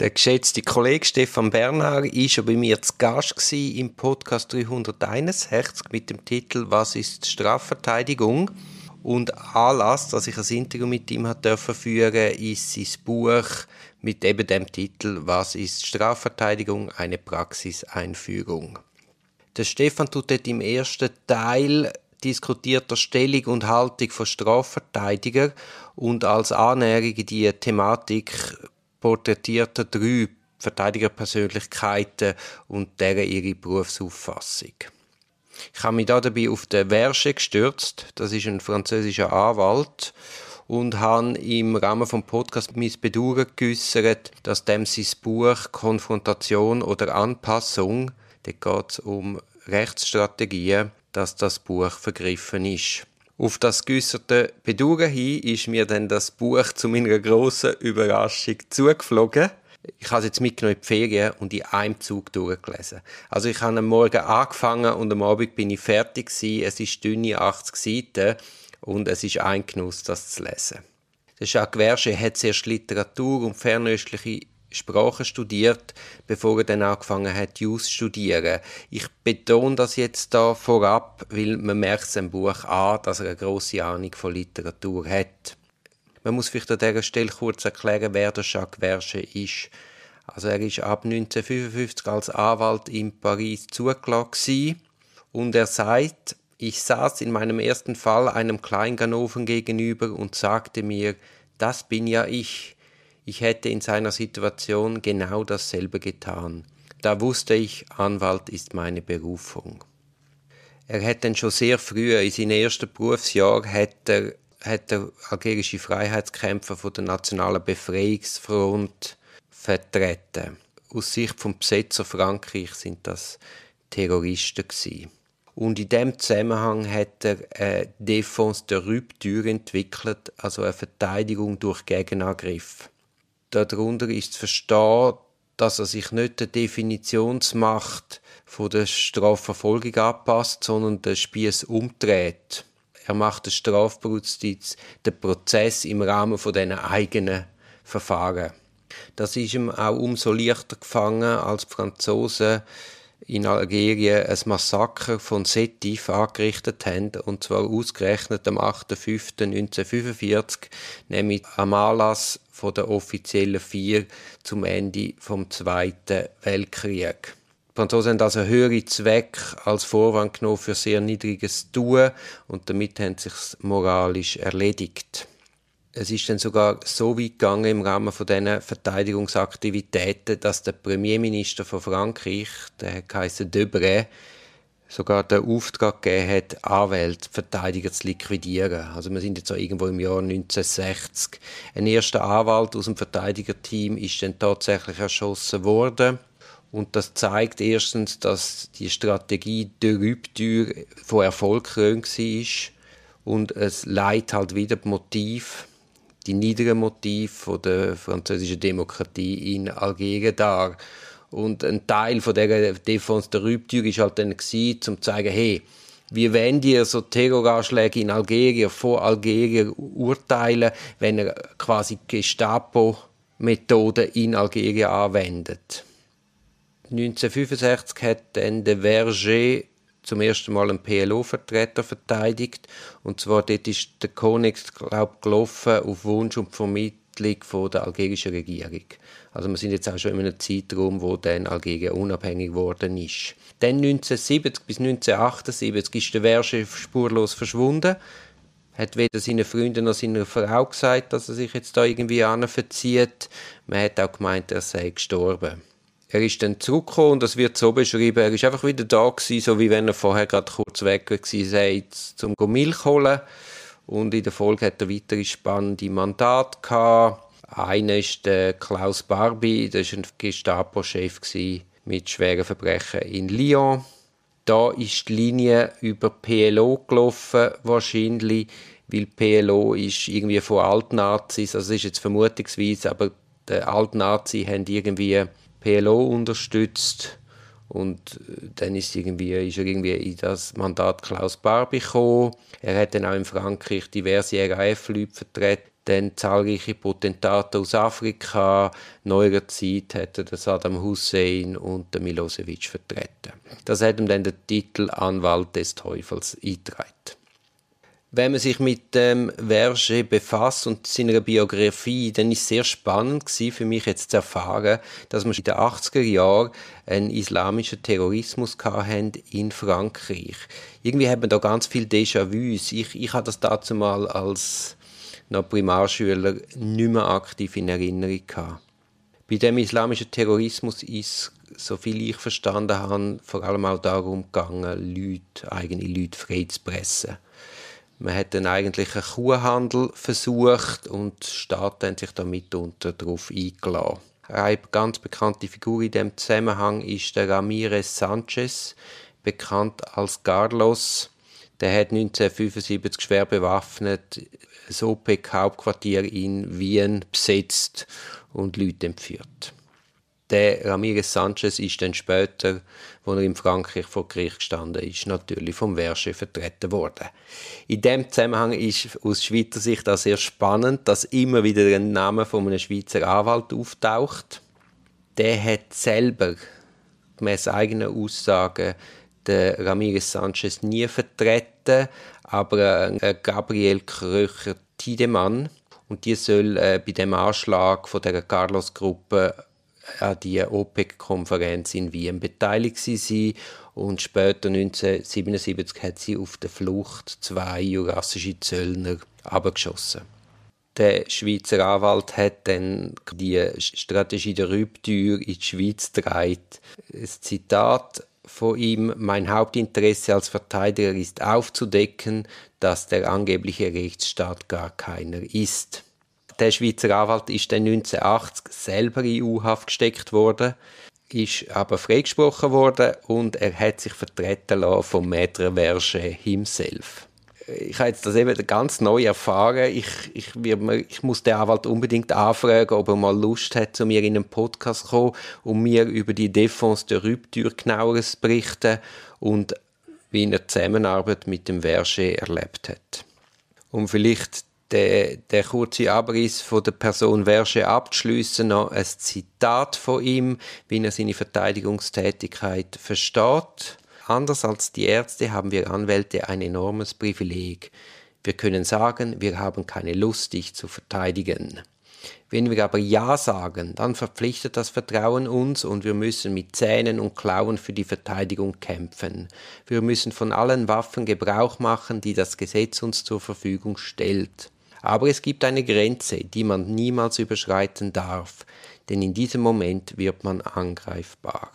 Der geschätzte Kollege Stefan Bernhard war schon bei mir zu Gast im Podcast 361 mit dem Titel Was ist Strafverteidigung? Und Anlass, dass ich ein Interview mit ihm durfte führen, ist sein Buch mit eben dem Titel Was ist Strafverteidigung? Eine Praxiseinführung. Der Stefan tut dort im ersten Teil diskutiert der Stellung und Haltung von Strafverteidiger und als Annäherung in die Thematik porträtiert er drei Verteidigerpersönlichkeiten und deren ihre Berufsauffassung. Ich habe mich dabei auf den Verge gestürzt. Das ist ein französischer Anwalt und habe im Rahmen vom Podcast mein Bedauern geäussert, dass dem sein Buch Konfrontation oder Anpassung, da geht es um Rechtsstrategien, dass das Buch vergriffen ist. Auf das geäusserte Bedauern hin ist mir dann das Buch zu meiner grossen Überraschung zugeflogen. Ich habe es jetzt mitgenommen in die Ferien und in einem Zug durchgelesen. Also ich habe am Morgen angefangen und am Abend bin ich fertig gewesen. Es ist dünne 80 Seiten und es ist ein Genuss, das zu lesen. Der Jacques Verge hat zuerst Literatur und fernöstliche Sprachen studiert, bevor er dann angefangen hat, Jus zu studieren. Ich betone das jetzt da vorab, weil man merkt es im Buch an, dass er eine grosse Ahnung von Literatur hat. Man muss vielleicht an dieser Stelle kurz erklären, wer der Jacques Verge ist. Also er ist ab 1955 als Anwalt in Paris zugelassen und er sagt, ich saß in meinem ersten Fall einem Kleinganoven gegenüber und sagte mir, das bin ja ich. Ich hätte in seiner Situation genau dasselbe getan. Da wusste ich, Anwalt ist meine Berufung. Er hat dann schon sehr früh, in seinem ersten Berufsjahr, hat er, er algerische Freiheitskämpfer von der Nationalen Befreiungsfront vertreten. Aus Sicht vom Besetzer Frankreich sind das Terroristen gewesen. Und in dem Zusammenhang hat er eine Défense de Rupture entwickelt, also eine Verteidigung durch Gegenangriff darunter ist zu verstehen, dass er sich nicht der Definitionsmacht von der Strafverfolgung anpasst, sondern den Spieß umdreht. Er macht den Strafjustiz den Prozess im Rahmen von diesen eigenen Verfahren. Das ist ihm auch umso leichter gefangen, als die Franzosen in Algerien ein Massaker von Setif angerichtet haben, und zwar ausgerechnet am 8.5.1945, nämlich am Anlass von der offiziellen Vier zum Ende vom Zweiten Weltkrieg. Die Franzosen haben also höhere Zweck als Vorwand genommen für sehr niedriges Tun und damit haben sie sich moralisch erledigt. Es ist dann sogar so weit gegangen im Rahmen von diesen Verteidigungsaktivitäten, dass der Premierminister von Frankreich, der heißt Debré, sogar den Auftrag gegeben hat, Anwälte, Verteidiger zu liquidieren. Also wir sind jetzt auch irgendwo im Jahr 1960. Ein erster Anwalt aus dem Verteidigerteam ist dann tatsächlich erschossen worden. Und das zeigt erstens, dass die Strategie der Rübtür von Erfolg krönt war. Und es leitet halt wieder Motiv die niedrigen Motive der französischen Demokratie in Algerien dar. Und ein Teil von der Défense der Rupture war halt dann um zu zeigen, hey, wie wenn ihr so Terroranschläge in Algerien von Algerien urteilen, wenn er quasi Gestapo-Methoden in Algerien anwendet. 1965 hat dann der Verger zum ersten Mal einen PLO-Vertreter verteidigt. Und zwar dort ist der Konex, glaube gelaufen auf Wunsch und Vermittlung von der algerischen Regierung. Also wir sind jetzt auch schon in einem Zeitraum, wo dann Algerien unabhängig geworden ist. Dann 1970 bis 1978 ist der Verge spurlos verschwunden. Hat weder seinen Freunden noch seiner Frau gesagt, dass er sich jetzt da irgendwie verzieht. Man hat auch gemeint, er sei gestorben. Er ist dann zurückgekommen und das wird so beschrieben, er ist einfach wieder da gewesen, so wie wenn er vorher gerade kurz weg war, sei zum Milch holen. Und in der Folge hat er weitere spannende Mandate gehabt. Einer ist der Klaus Barbie, das war ein Gestapo-Chef mit schweren Verbrechen in Lyon. Da ist die Linie über PLO gelaufen, wahrscheinlich, weil PLO ist irgendwie von Altnazis, also das ist jetzt vermutungsweise, aber die Altnazis haben irgendwie PLO unterstützt und äh, dann ist, irgendwie, ist er irgendwie in das Mandat Klaus Barbie gekommen. Er hat dann auch in Frankreich diverse RAF-Leute vertreten. dann zahlreiche Potentate aus Afrika. Neuer Zeit hat er Saddam Hussein und den Milosevic vertreten. Das hat ihm dann den Titel Anwalt des Teufels eingetragen. Wenn man sich mit dem Verge befasst und seiner Biografie, dann ist es sehr spannend für mich jetzt zu erfahren, dass wir in den 80er Jahren einen islamischen Terrorismus hatten in Frankreich. Irgendwie hat man da ganz viel Déjà-vus. Ich, ich habe das dazu mal als noch Primarschüler nicht mehr aktiv in Erinnerung gehabt. Bei dem islamischen Terrorismus ist, so viel ich verstanden habe, vor allem auch darum gegangen, Leute, eigene Leute frei zu pressen. Man hat dann eigentlich einen Kuhhandel versucht und die Staaten haben sich da mitunter darauf eingeladen. Eine ganz bekannte Figur in diesem Zusammenhang ist der Ramirez Sanchez, bekannt als Carlos. Der hat 1975 schwer bewaffnet das OPEC-Hauptquartier in Wien besetzt und Leute entführt. Der Ramirez Sanchez ist dann später, als er in Frankreich vor Gericht gestanden ist, natürlich vom Verge vertreten worden. In dem Zusammenhang ist aus Schweizer Sicht auch sehr spannend, dass immer wieder ein Name von einem Schweizer Anwalt auftaucht. Der hat selber gemäß eigenen Aussagen den Ramirez Sanchez nie vertreten, aber Gabriel Kröcher Tiedemann und die soll äh, bei dem Anschlag von der Carlos-Gruppe an die OPEC-Konferenz in Wien beteiligt sie und später 1977 hat sie auf der Flucht zwei jurassische Zöllner abgeschossen. Der Schweizer Anwalt hat dann die Strategie der Rücktür in die Schweiz getragen. Das Zitat von ihm, mein Hauptinteresse als Verteidiger ist aufzudecken, dass der angebliche Rechtsstaat gar keiner ist. Der Schweizer Anwalt ist dann 1980 selber in U-Haft gesteckt worden, ist aber freigesprochen worden und er hat sich vertreten lassen vom Maître Verge himself. Ich habe jetzt das eben ganz neu erfahren. Ich, ich, ich muss den Anwalt unbedingt anfragen, ob er mal Lust hat, zu mir in einen Podcast zu kommen, um mir über die Défense de Rupture genaueres zu berichten und wie er die Zusammenarbeit mit dem Verge erlebt hat. Um vielleicht der, der kurze Abriss von der Person Verge abzuschließen, noch ein Zitat von ihm, wie er seine Verteidigungstätigkeit versteht. Anders als die Ärzte haben wir Anwälte ein enormes Privileg. Wir können sagen, wir haben keine Lust, dich zu verteidigen. Wenn wir aber Ja sagen, dann verpflichtet das Vertrauen uns und wir müssen mit Zähnen und Klauen für die Verteidigung kämpfen. Wir müssen von allen Waffen Gebrauch machen, die das Gesetz uns zur Verfügung stellt. Aber es gibt eine Grenze, die man niemals überschreiten darf, denn in diesem Moment wird man angreifbar.